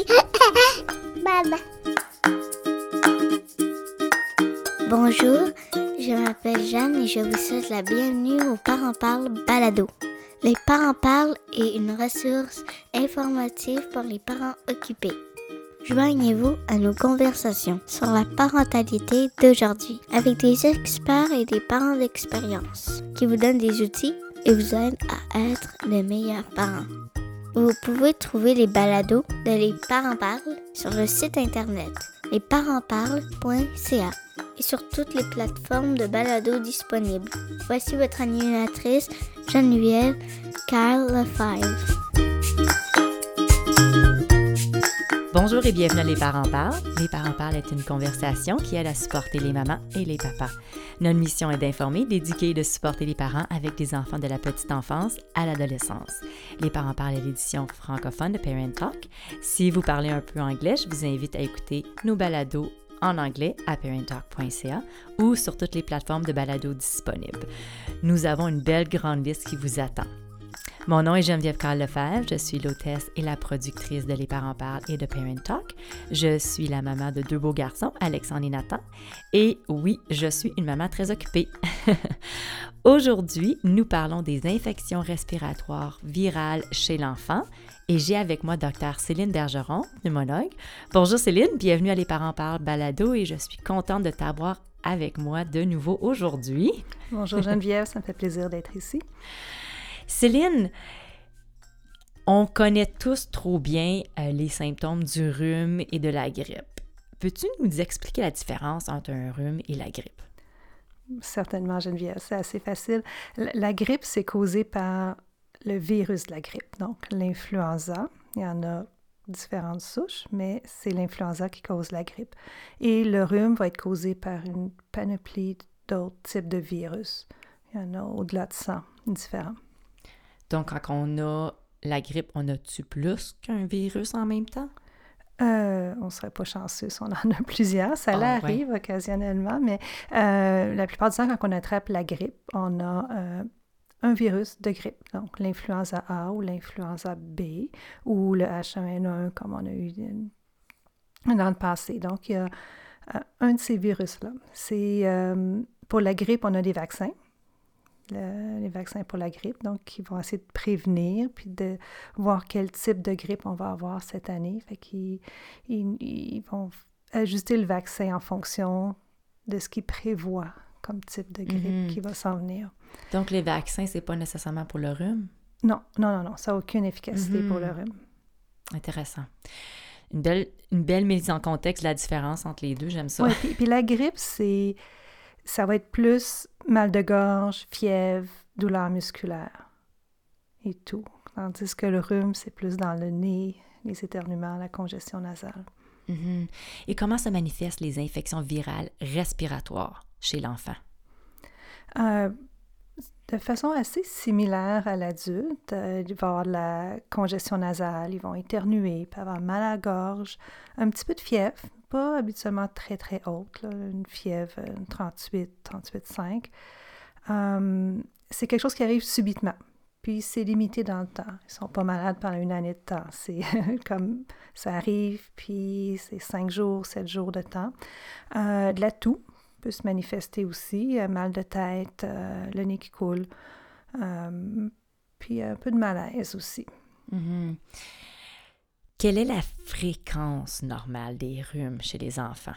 Bonjour, je m'appelle Jeanne et je vous souhaite la bienvenue au Parents Parlent Balado. Les Parents Parlent est une ressource informative pour les parents occupés. Joignez-vous à nos conversations sur la parentalité d'aujourd'hui avec des experts et des parents d'expérience qui vous donnent des outils et vous aident à être les meilleurs parents. Vous pouvez trouver les balados de Les Parents Parlent sur le site internet lesparentsparlent.ca et sur toutes les plateformes de balados disponibles. Voici votre animatrice Geneviève Carl Lefebvre. Bonjour et bienvenue à Les Parents Parlent. Les Parents Parlent est une conversation qui aide à supporter les mamans et les papas. Notre mission est d'informer, d'éduquer et de supporter les parents avec des enfants de la petite enfance à l'adolescence. Les Parents Parlent est l'édition francophone de Parent Talk. Si vous parlez un peu anglais, je vous invite à écouter nos balados en anglais à parenttalk.ca ou sur toutes les plateformes de balados disponibles. Nous avons une belle grande liste qui vous attend. Mon nom est Geneviève Carl Lefebvre, je suis l'hôtesse et la productrice de Les Parents Parlent et de Parent Talk. Je suis la maman de deux beaux garçons, Alexandre et Nathan. Et oui, je suis une maman très occupée. Aujourd'hui, nous parlons des infections respiratoires virales chez l'enfant et j'ai avec moi Dr Céline Bergeron, pneumologue. Bonjour Céline, bienvenue à Les Parents Parlent Balado et je suis contente de t'avoir avec moi de nouveau aujourd'hui. Bonjour Geneviève, ça me fait plaisir d'être ici. Céline, on connaît tous trop bien euh, les symptômes du rhume et de la grippe. Peux-tu nous expliquer la différence entre un rhume et la grippe? Certainement, Geneviève, c'est assez facile. La, la grippe, c'est causé par le virus de la grippe, donc l'influenza. Il y en a différentes souches, mais c'est l'influenza qui cause la grippe. Et le rhume va être causé par une panoplie d'autres types de virus. Il y en a au-delà de 100 différents. Donc, quand on a la grippe, on a-tu plus qu'un virus en même temps? Euh, on ne serait pas chanceux si on en a plusieurs. Ça Ah, arrive occasionnellement, mais euh, la plupart du temps, quand on attrape la grippe, on a euh, un virus de grippe, donc l'influenza A ou l'influenza B ou le H1N1 comme on a eu dans le passé. Donc, il y a euh, un de ces virus-là. C'est pour la grippe, on a des vaccins. Le- les vaccins pour la grippe, donc qui vont essayer de prévenir puis de voir quel type de grippe on va avoir cette année. Fait qu'ils ils, ils vont ajuster le vaccin en fonction de ce qu'ils prévoient comme type de grippe Mhm. qui va s'en venir. Donc, les vaccins, c'est pas nécessairement pour le rhume? Non, non, non, non, ça n'a aucune efficacité Mhm. pour le rhume. Intéressant. Une belle, une belle mise en contexte la différence entre les deux, j'aime ça. Oui, puis, puis la grippe, c'est ça va être plus mal de gorge, fièvre, douleur musculaire et tout. Tandis que le rhume, c'est plus dans le nez, les éternuements, la congestion nasale. Mhm. Et comment se manifestent les infections virales respiratoires chez l'enfant? Euh, de façon assez similaire à l'adulte, euh, il va y avoir de la congestion nasale, ils vont éternuer, ils peuvent avoir mal à la gorge, un petit peu de fièvre, pas habituellement très très haute, là, une fièvre euh, 38, 38,5. Euh, c'est quelque chose qui arrive subitement, puis c'est limité dans le temps. Ils sont pas malades pendant une année de temps. C'est comme ça arrive, puis c'est cinq jours, sept jours de temps. Euh, de la toux peut se manifester aussi, euh, mal de tête, euh, le nez qui coule, euh, puis un peu de malaise aussi. Mhm. Quelle est la fréquence normale des rhumes chez les enfants?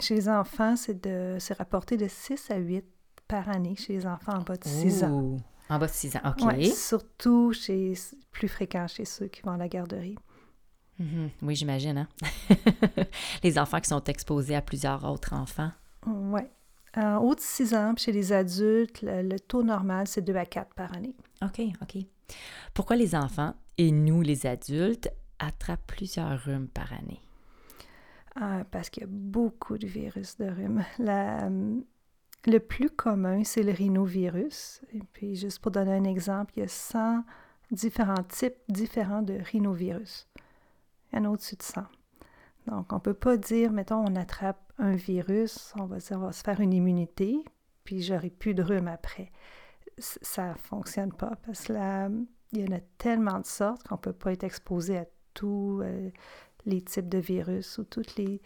Chez les enfants, c'est de se rapporter de 6 à 8 par année chez les enfants en bas de 6 ans. En bas de 6 ans, OK. Ouais, surtout chez plus fréquent chez ceux qui vont à la garderie. Mhm. Oui, j'imagine. Hein? les enfants qui sont exposés à plusieurs autres enfants. Oui. En haut de 6 ans, puis chez les adultes, le, le taux normal, c'est 2 à 4 par année. OK, OK. Pourquoi les enfants et nous, les adultes, attrapent plusieurs rhumes par année? Ah, parce qu'il y a beaucoup de virus de rhume. Euh, le plus commun, c'est le rhinovirus. Et puis, juste pour donner un exemple, il y a 100 différents types différents de rhinovirus. Il y en a au-dessus de 100. Donc, on ne peut pas dire, mettons, on attrape un virus, on va dire, on va se faire une immunité, puis j'aurai plus de rhume après. Ça ne fonctionne pas parce que là, il y en a tellement de sortes qu'on ne peut pas être exposé à tous les types de virus ou toutes les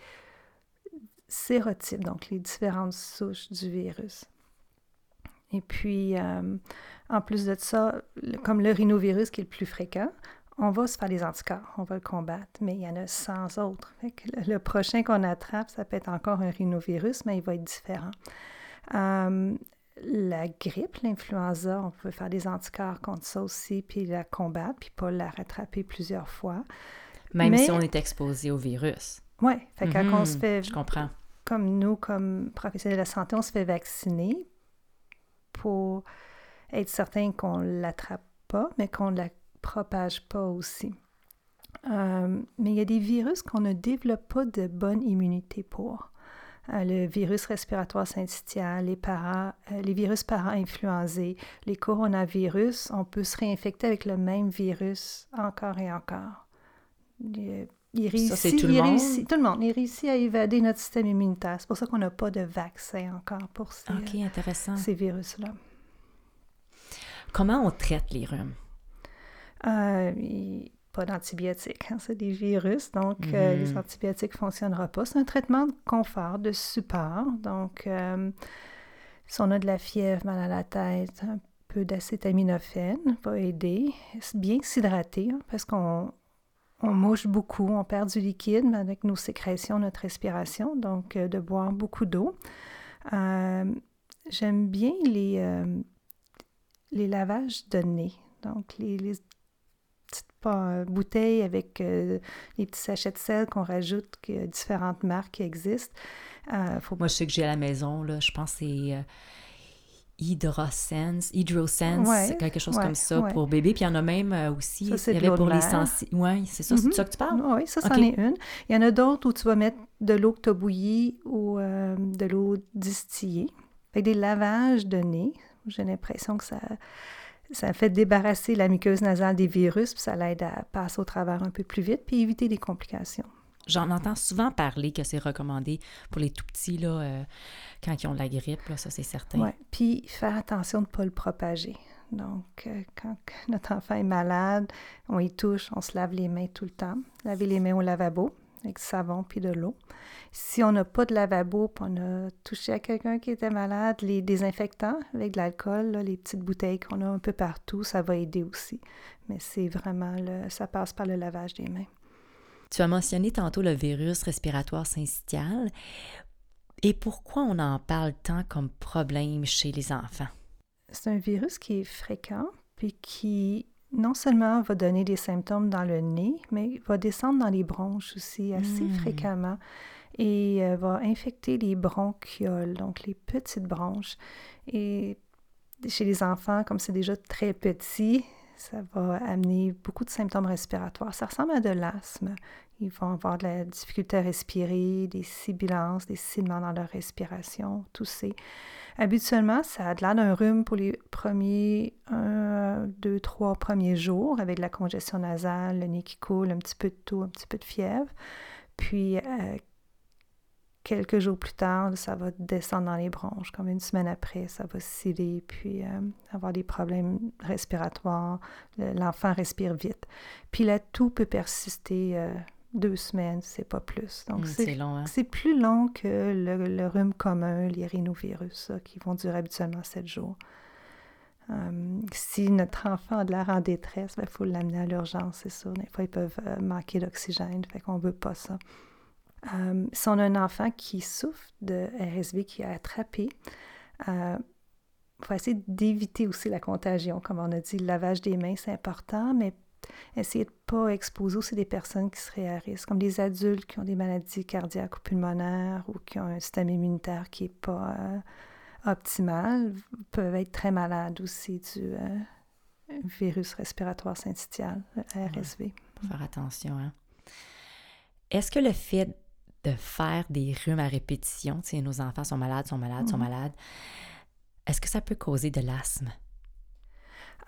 sérotypes, donc les différentes souches du virus. Et puis, en plus de ça, comme le rhinovirus qui est le plus fréquent, on va se faire des anticorps, on va le combattre, mais il y en a 100 autres. le, prochain qu'on attrape, ça peut être encore un rhinovirus, mais il va être différent. Euh, la grippe, l'influenza, on peut faire des anticorps contre ça aussi, puis la combattre, puis pas la rattraper plusieurs fois. Même si on est exposé au virus. Oui, fait quand on se Mhm, fait... Je comprends. Comme nous, comme professionnels de la santé, on se fait vacciner pour être certain qu'on ne l'attrape pas, mais qu'on ne la propage pas aussi. Euh, mais il y a des virus qu'on ne développe pas de bonne immunité pour. Euh, le virus respiratoire syncytial, les, para, euh, les virus para-influencés, les coronavirus, on peut se réinfecter avec le même virus encore et encore. Il, il réussit, tout le monde? réussit- tout le monde. Il réussit à évader notre système immunitaire. C'est pour ça qu'on n'a pas de vaccin encore pour ces, OK, intéressant. ces virus-là. Comment on traite les rhumes? Euh, pas d'antibiotiques, hein, c'est des virus, donc euh, Mhm. les antibiotiques ne fonctionneront pas. C'est un traitement de confort, de support. Donc, euh, si on a de la fièvre, mal à la tête, un peu d'acétaminophène va aider. C'est Bien s'hydrater, hein, parce qu'on on mouche beaucoup, on perd du liquide avec nos sécrétions, notre respiration, donc euh, de boire beaucoup d'eau. J'aime bien les, les lavages de nez, donc les, les petites pa- bouteilles avec euh, les petits sachets de sel qu'on rajoute, différentes marques qui existent. Euh, faut Moi, je sais que j'ai à la maison, là, je pense que c'est euh, Hydrosense, Hydrosense, Ouais, quelque chose ouais, comme ça ouais. pour bébé. Puis il y en a même euh, aussi, Ça, il y avait pour les sensibles. Oui, c'est ça, Mhm. de ça que tu parles? Oui, ça, c'en est une. Il y en a d'autres où tu vas mettre de l'eau que tu as bouillie ou de l'eau distillée. Fait des lavages de nez, j'ai l'impression que ça, ça fait débarrasser la muqueuse nasale des virus, puis ça l'aide à passer au travers un peu plus vite, puis éviter des complications. J'en entends souvent parler que c'est recommandé pour les tout petits, là, euh, quand ils ont de la grippe, là, ça c'est certain. Ouais. Puis faire attention de ne pas le propager. Donc, euh, quand notre enfant est malade, on y touche, on se lave les mains tout le temps. Laver les mains au lavabo avec du savon puis de l'eau. Si on n'a pas de lavabo, puis on a touché à quelqu'un qui était malade, les désinfectants avec de l'alcool, les petites bouteilles qu'on a un peu partout, ça va aider aussi. Mais c'est vraiment, le, ça passe par le lavage des mains. Tu as mentionné tantôt le virus respiratoire syncytial. Et pourquoi on en parle tant comme problème chez les enfants? C'est un virus qui est fréquent, puis qui non seulement va donner des symptômes dans le nez, mais va descendre dans les bronches aussi assez Mm. fréquemment et euh, va infecter les bronchioles, donc les petites bronches. Et chez les enfants, comme c'est déjà très petit, ça va amener beaucoup de symptômes respiratoires. Ça ressemble à de l'asthme. Ils vont avoir de la difficulté à respirer, des sibilances, des sifflements dans leur respiration, tousser. Habituellement, ça a de l'air d'un rhume pour les premiers un, deux, trois premiers jours avec de la congestion nasale, le nez qui coule, un petit peu de toux, un petit peu de fièvre. Puis, euh, quelques jours plus tard, ça va descendre dans les bronches. Comme une semaine après, ça va sciller, puis euh, avoir des problèmes respiratoires. Le- L'enfant respire vite. Puis la toux peut persister euh, deux semaines, c'est pas plus. Donc, Hum, c'est c'est long, hein? c'est plus long que le, le rhume commun, les rhinovirus, qui vont durer habituellement sept jours. Euh, si notre enfant a de l'air en détresse, il faut l'amener à l'urgence, c'est sûr. Des fois, ils peuvent euh, manquer d'oxygène, fait qu'on veut pas ça. Euh, si on a un enfant qui souffre de RSV, qui a attrapé, il faut essayer d'éviter aussi la contagion. Comme on a dit, le lavage des mains, c'est important, mais essayer de ne pas exposer aussi des personnes qui seraient à risque, comme des adultes qui ont des maladies cardiaques ou pulmonaires ou qui ont un système immunitaire qui n'est pas euh, optimal, peuvent être très malades aussi du euh, virus respiratoire syncytial, RSV. Faut faire attention, hein? Est-ce que le fait de faire des rhumes à répétition, tu sais, nos enfants sont malades, sont malades, sont Mhm. malades, est-ce que ça peut causer de l'asthme?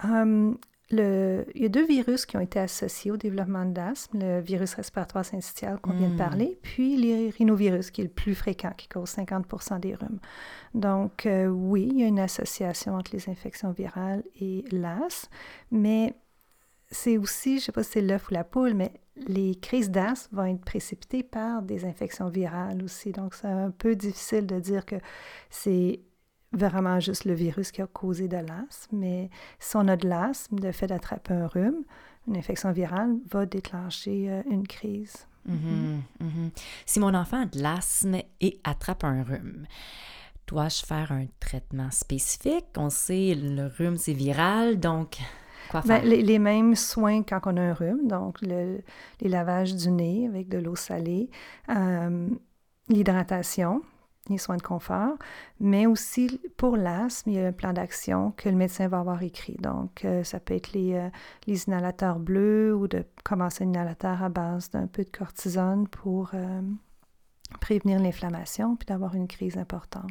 Hum, le- il y a deux virus qui ont été associés au développement de l'asthme, le virus respiratoire syncytial qu'on vient de Mm. parler, puis les rhinovirus qui est le plus fréquent, qui cause 50% des rhumes. Donc euh, oui, il y a une association entre les infections virales et l'asthme, mais c'est aussi, je ne sais pas si c'est l'œuf ou la poule, mais les crises d'asthme vont être précipitées par des infections virales aussi. Donc, c'est un peu difficile de dire que c'est vraiment juste le virus qui a causé de l'asthme, mais si on a de l'asthme, le fait d'attraper un rhume, une infection virale va déclencher euh, une crise. Mhm, mhm. Si mon enfant a de l'asthme et attrape un rhume, dois-je faire un traitement spécifique? On sait, le rhume, c'est viral, donc quoi Ben, les, les mêmes soins quand on a un rhume, donc le- les lavages du nez avec de l'eau salée, euh, l'hydratation, les soins de confort, mais aussi pour l'asthme, il y a un plan d'action que le médecin va avoir écrit. Donc, euh, ça peut être les, euh, les inhalateurs bleus ou de commencer un inhalateur à base d'un peu de cortisone pour prévenir l'inflammation puis d'avoir une crise importante.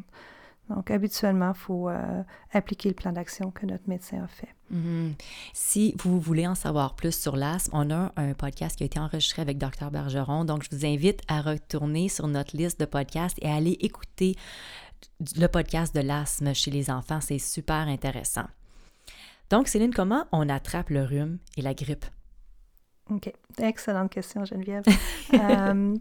Donc, habituellement, il faut euh, appliquer le plan d'action que notre médecin a fait. Mhm. Si vous voulez en savoir plus sur l'asthme, on a un podcast qui a été enregistré avec Dr Bergeron. Donc, je vous invite à retourner sur notre liste de podcasts et à aller écouter le podcast de l'asthme chez les enfants. C'est super intéressant. Donc, Céline, comment on attrape le rhume et la grippe? OK. Excellente question, Geneviève. Euh,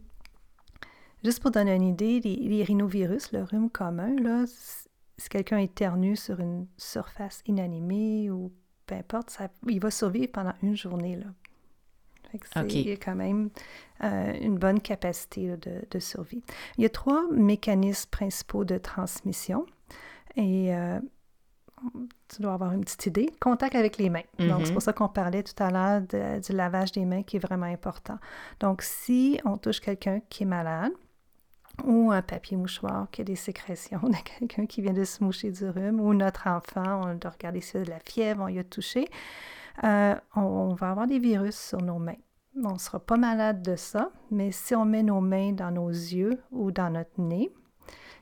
juste pour donner une idée, les, les rhinovirus, le rhume commun, là, si quelqu'un éternue sur une surface inanimée ou peu importe, ça, il va survivre pendant une journée. Là. Fait que c'est OK. il y a quand même euh, une bonne capacité là, de, de survie. Il y a trois mécanismes principaux de transmission. Et euh, tu dois avoir une petite idée. Contact avec les mains. Donc, Mhm. c'est pour ça qu'on parlait tout à l'heure du lavage des mains qui est vraiment important. Donc, si on touche quelqu'un qui est malade ou un papier mouchoir qui a des sécrétions de quelqu'un qui vient de se moucher du rhume ou notre enfant, on doit regarder s'il a de la fièvre, on y a touché, euh, on, on va avoir des virus sur nos mains. On ne sera pas malade de ça, mais si on met nos mains dans nos yeux ou dans notre nez,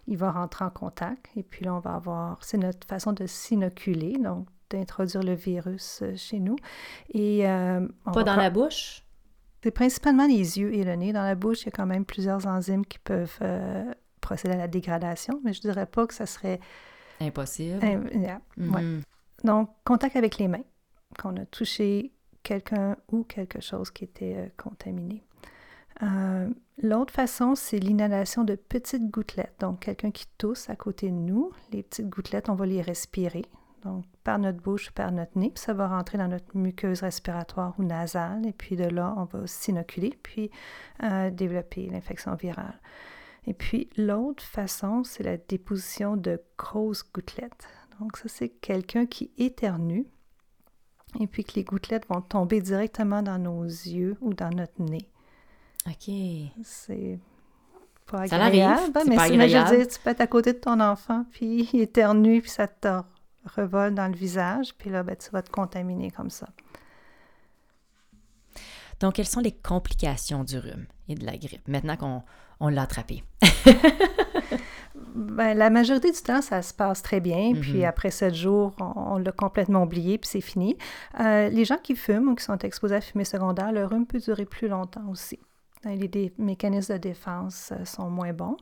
il va rentrer en contact et puis là, on va avoir, c'est notre façon de s'inoculer, donc d'introduire le virus euh, chez nous. Et, euh, on Pas dans la bouche? C'est principalement les yeux et le nez. Dans la bouche, il y a quand même plusieurs enzymes qui peuvent euh, procéder à la dégradation, mais je ne dirais pas que ça serait... Impossible. yeah, ouais. Mhm. Donc, contact avec les mains, qu'on a touché quelqu'un ou quelque chose qui était euh, contaminé. Euh, L'autre façon, c'est l'inhalation de petites gouttelettes. Donc, quelqu'un qui tousse à côté de nous, les petites gouttelettes, on va les respirer. Donc, par notre bouche, par notre nez, puis ça va rentrer dans notre muqueuse respiratoire ou nasale, et puis de là, on va s'inoculer, puis euh, développer l'infection virale. Et puis, l'autre façon, c'est la déposition de grosses gouttelettes. Donc, ça, c'est quelqu'un qui éternue, et puis que les gouttelettes vont tomber directement dans nos yeux ou dans notre nez. OK. C'est pas agréable, hein, mais pas mais je veux dire, tu peux être à côté de ton enfant, puis il éternue, puis ça te revole dans le visage, puis là, ben, tu vas te contaminer comme ça. Donc, quelles sont les complications du rhume et de la grippe maintenant qu'on on l'a attrapé? Ben, la majorité du temps, ça se passe très bien. Puis Mhm. après sept jours, on, on l'a complètement oublié, puis c'est fini. Euh, les gens qui fument ou qui sont exposés à fumée secondaire, le rhume peut durer plus longtemps aussi. Euh, Les, mécanismes de défense euh, sont moins bons.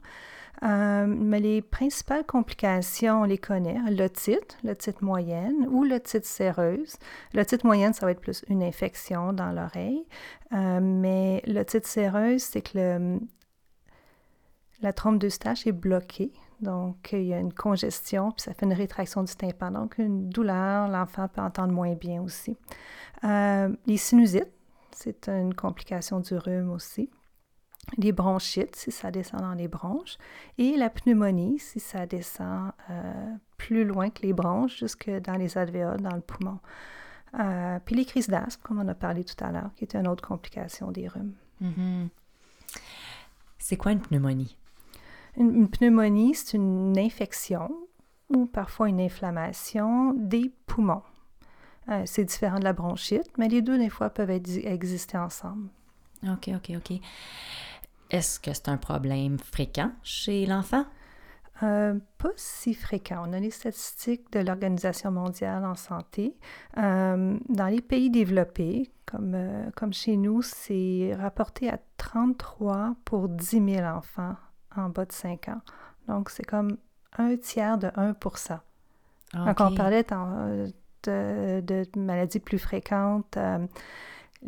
Euh, mais les principales complications, on les connaît. L'otite, l'otite moyenne ou l'otite séreuse. L'otite moyenne, ça va être plus une infection dans l'oreille. Euh, mais l'otite séreuse, c'est que la trompe d'Eustache est bloquée. Donc, il y a une congestion, puis ça fait une rétraction du tympan. Donc, une douleur, l'enfant peut entendre moins bien aussi. Euh, les sinusites, c'est une complication du rhume aussi. Les bronchites, si ça descend dans les bronches. Et la pneumonie, si ça descend euh, plus loin que les bronches, jusque dans les alvéoles, dans le poumon. Euh, puis les crises d'asthme, comme on a parlé tout à l'heure, qui est une autre complication des rhumes. Mhm. C'est quoi une pneumonie? Une, une pneumonie, c'est une infection ou parfois une inflammation des poumons. Euh, c'est différent de la bronchite, mais les deux, des fois, peuvent être- exister ensemble. OK, OK, OK. Est-ce que c'est un problème fréquent chez l'enfant? Euh, pas si fréquent. On a les statistiques de l'Organisation mondiale en santé. Euh, dans les pays développés, comme, euh, comme chez nous, c'est rapporté à 33 pour 10 000 enfants en bas de 5 ans. Donc, c'est comme un tiers de 1 OK. Quand on parlait tant- de, maladies plus fréquentes, euh,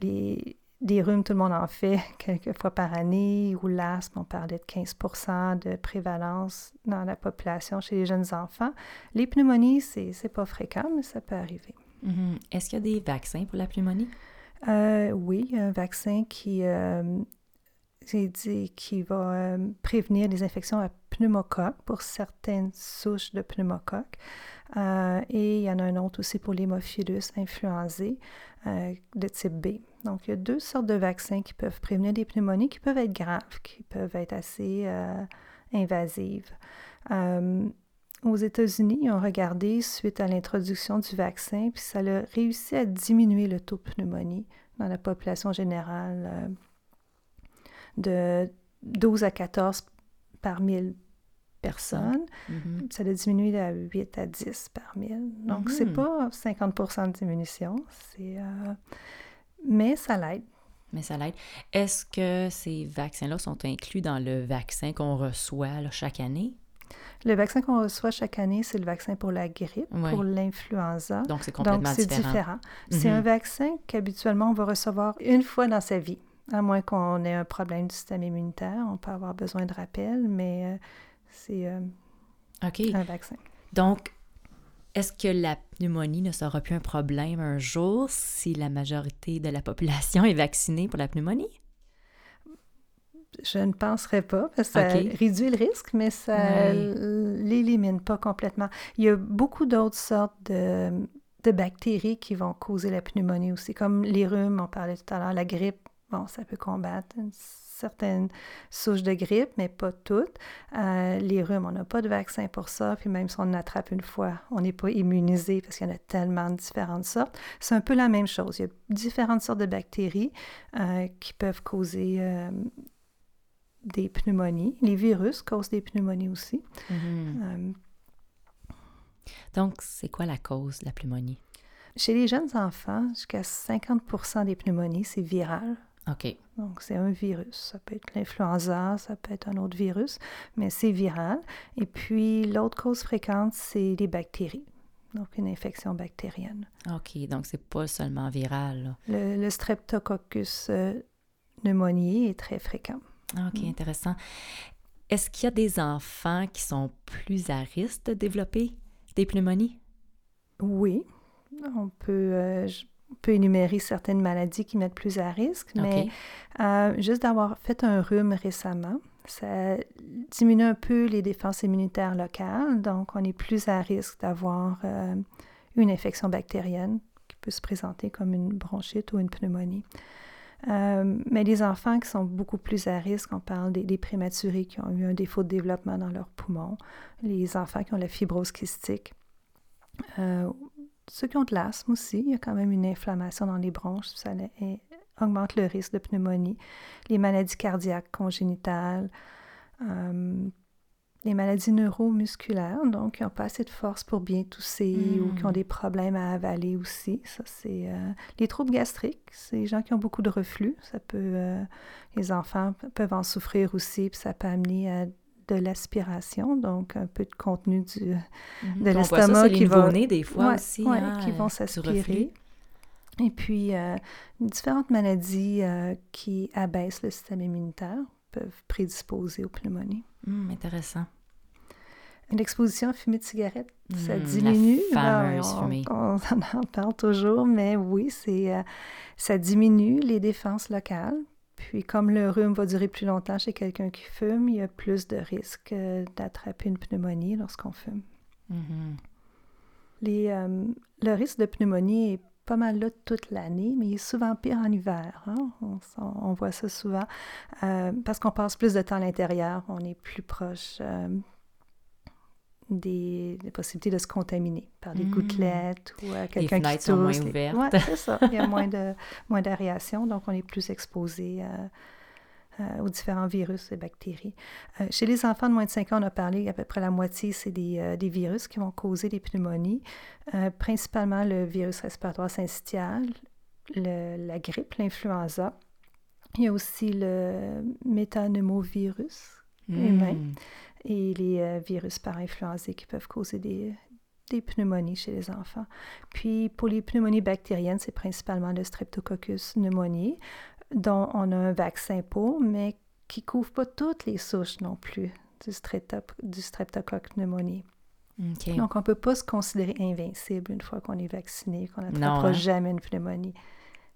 les, des rhumes, tout le monde en fait quelques fois par année, ou l'asthme, on parlait de 15 de prévalence dans la population chez les jeunes enfants. Les pneumonies, c'est n'est pas fréquent, mais ça peut arriver. Mm-hmm. Est-ce qu'il y a des vaccins pour la pneumonie? Euh, oui, un vaccin qui, euh, dit, qui va euh, prévenir les infections à pneumocoque pour certaines souches de pneumocoque. et il y en a un autre aussi pour l'hémophilus influenzae de type B. Donc, il y a deux sortes de vaccins qui peuvent prévenir des pneumonies qui peuvent être graves, qui peuvent être assez invasives. Aux États-Unis, ils ont regardé suite à l'introduction du vaccin, puis ça a réussi à diminuer le taux de pneumonie dans la population générale euh, de 12 à 14 par 1000 personnes. Mm-hmm. Ça a diminué de 8 à 10 par 1000. Donc, c'est mm-hmm. pas 50 de diminution, c'est... Euh, mais ça l'aide. Mais ça l'aide. Est-ce que ces vaccins-là sont inclus dans le vaccin qu'on reçoit chaque année? Le vaccin qu'on reçoit chaque année, c'est le vaccin pour la grippe, pour l'influenza. Donc, c'est complètement Donc, différent. C'est un vaccin qu'habituellement, on va recevoir une fois dans sa vie, à moins qu'on ait un problème du système immunitaire. On peut avoir besoin de rappel, mais euh, c'est euh, un vaccin. Donc, est-ce que la pneumonie ne sera plus un problème un jour si la majorité de la population est vaccinée pour la pneumonie? Je ne penserais pas, parce que ça réduit le risque, mais ça ne l'élimine pas complètement. Il y a beaucoup d'autres sortes de, de, bactéries qui vont causer la pneumonie aussi, comme les rhumes, on parlait tout à l'heure, la grippe, bon, ça peut combattre une certaine souche de grippe, mais pas toutes. Euh, les rhumes, on n'a pas de vaccin pour ça, puis même si on en attrape une fois, on n'est pas immunisé parce qu'il y en a tellement de différentes sortes. C'est un peu la même chose. Il y a différentes sortes de bactéries euh, qui peuvent causer euh, des pneumonies. Les virus causent des pneumonies aussi. Mhm. Euh, Donc, c'est quoi la cause de la pneumonie? Chez les jeunes enfants, jusqu'à 50% des pneumonies, c'est viral. OK. Donc, c'est un virus. Ça peut être l'influenza, ça peut être un autre virus, mais c'est viral. Et puis, l'autre cause fréquente, c'est les bactéries. Donc, une infection bactérienne. OK. Donc, c'est pas seulement viral. Le, le, streptococcus euh, pneumoniae est très fréquent. OK, mm. intéressant. Est-ce qu'il y a des enfants qui sont plus à risque de développer des pneumonies? Oui. On peut, euh, peut énumérer certaines maladies qui mettent plus à risque, mais euh, juste d'avoir fait un rhume récemment, ça diminue un peu les défenses immunitaires locales, donc on est plus à risque d'avoir euh, une infection bactérienne qui peut se présenter comme une bronchite ou une pneumonie. Euh, mais les enfants qui sont beaucoup plus à risque, on parle des, prématurés qui ont eu un défaut de développement dans leurs poumons, les enfants qui ont la fibrose kystique, euh, ceux qui ont de l'asthme aussi, il y a quand même une inflammation dans les bronches, ça augmente le risque de pneumonie, les maladies cardiaques congénitales, euh, les maladies neuromusculaires, donc qui n'ont pas assez de force pour bien tousser ou qui ont hmm. des problèmes à avaler aussi. Ça, c'est euh, les troubles gastriques, c'est les gens qui ont beaucoup de reflux. Ça peut, euh, les enfants peuvent en souffrir aussi, puis ça peut amener à de l'aspiration, donc un peu de contenu du, mhm. de l'estomac qui va des fois aussi, hein, qui vont s'aspirer. Et puis, euh, différentes maladies qui abaissent le système immunitaire peuvent prédisposer aux pneumonies. Hum, intéressant. L'exposition à fumée de cigarette, ça hmm, diminue. La on, en parle toujours, mais oui, c'est euh, ça diminue les défenses locales. Puis comme le rhume va durer plus longtemps chez quelqu'un qui fume, il y a plus de risques euh, d'attraper une pneumonie lorsqu'on fume. Mm-hmm. Les, euh, le risque de pneumonie est pas mal là toute l'année, mais il est souvent pire en hiver. Hein. On, voit ça souvent parce qu'on passe plus de temps à l'intérieur, on est plus proche des, possibilités de se contaminer par des hmm. gouttelettes ou euh, quelqu'un qui tousse. sont moins ouvertes. Oui, c'est ça. Il y a moins de moins d'aération, donc on est plus exposé euh, euh, aux différents virus et bactéries. chez les enfants de moins de 5 ans, on a parlé à peu près la moitié, c'est des, des, virus qui vont causer des pneumonies, principalement le virus respiratoire syncytial, la grippe, l'influenza. Il y a aussi le métanemovirus humain. Et les euh, virus influenza qui peuvent causer des, des pneumonies chez les enfants. Puis pour les pneumonies bactériennes, c'est principalement le Streptococcus pneumoniae. dont on a un vaccin pour, mais qui ne couvre pas toutes les souches non plus du, streptop du streptocoque pneumonie. Donc, on ne peut pas se considérer invincible une fois qu'on est vacciné, qu'on n'attrapera hein? jamais une pneumonie.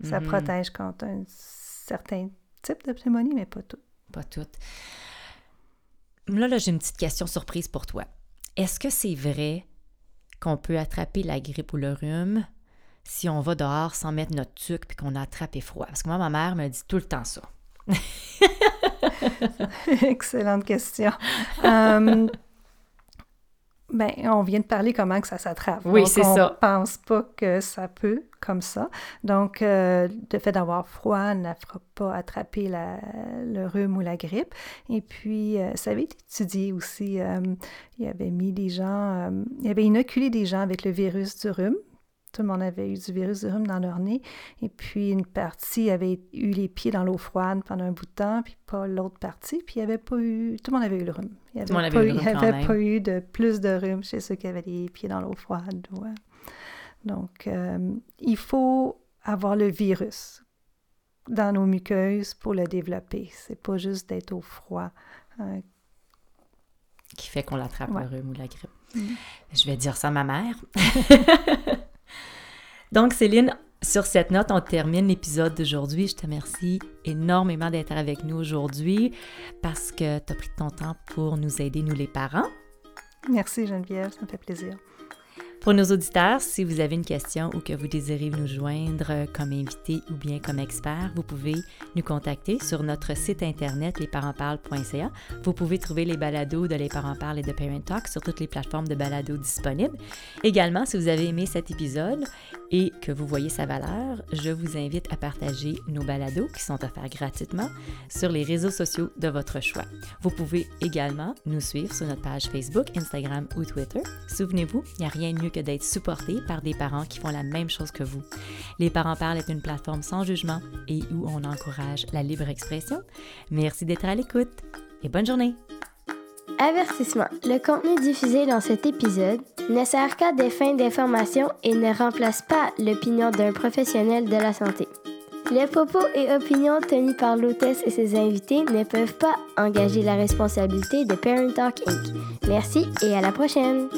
Ça mm-hmm. protège contre un certain type de pneumonie, mais pas tout. Pas tout. Là, là j'ai une petite question surprise pour toi. Est-ce que c'est vrai qu'on peut attraper la grippe ou le rhume si on va dehors sans mettre notre tuque puis qu'on a attrapé froid? Parce que moi, ma mère me dit tout le temps ça. Excellente question. Euh, ben, on vient de parler comment que ça s'attrape. Oui, c'est ça. On pense pas que ça peut comme ça. Donc, euh, le fait d'avoir froid ne fera pas attraper la, le rhume ou la grippe. Et puis, euh, ça avait été étudié aussi. Euh, il y avait mis des gens, il y avait inoculé des gens avec le virus du rhume tout le monde avait eu du virus du rhume dans leur nez. Et puis, une partie avait eu les pieds dans l'eau froide pendant un bout de temps, puis pas l'autre partie. Puis, il avait pas eu... Tout le monde avait eu le rhume. Il n'y avait, pas, eu, avait pas eu de plus de rhume chez ceux qui avaient les pieds dans l'eau froide. Donc, euh, il faut avoir le virus dans nos muqueuses pour le développer. C'est pas juste d'être au froid. Hein. Qui fait qu'on l'attrape le rhume ou la grippe. Mm. Je vais dire ça à ma mère. Donc, Céline, sur cette note, on termine l'épisode d'aujourd'hui. Je te remercie énormément d'être avec nous aujourd'hui parce que tu as pris ton temps pour nous aider, nous les parents. Merci Geneviève, ça me fait plaisir. Pour nos auditeurs, si vous avez une question ou que vous désirez nous joindre comme invité ou bien comme expert, vous pouvez nous contacter sur notre site internet lesparentsparlent.ca. Vous pouvez trouver les balados de Les Parents Parlent et de Parent Talk sur toutes les plateformes de balados disponibles. Également, si vous avez aimé cet épisode et que vous voyez sa valeur, je vous invite à partager nos balados qui sont offerts gratuitement sur les réseaux sociaux de votre choix. Vous pouvez également nous suivre sur notre page Facebook, Instagram ou Twitter. Souvenez-vous, il n'y a rien de mieux que d'être supporté par des parents qui font la même chose que vous. Les Parents Parlent est une plateforme sans jugement et où on encourage la libre expression. Merci d'être à l'écoute et bonne journée. Avertissement. Le contenu diffusé dans cet épisode ne sert qu'à des fins d'information et ne remplace pas l'opinion d'un professionnel de la santé. Les propos et opinions tenus par l'hôtesse et ses invités ne peuvent pas engager la responsabilité de Parent Talk Inc. Merci et à la prochaine!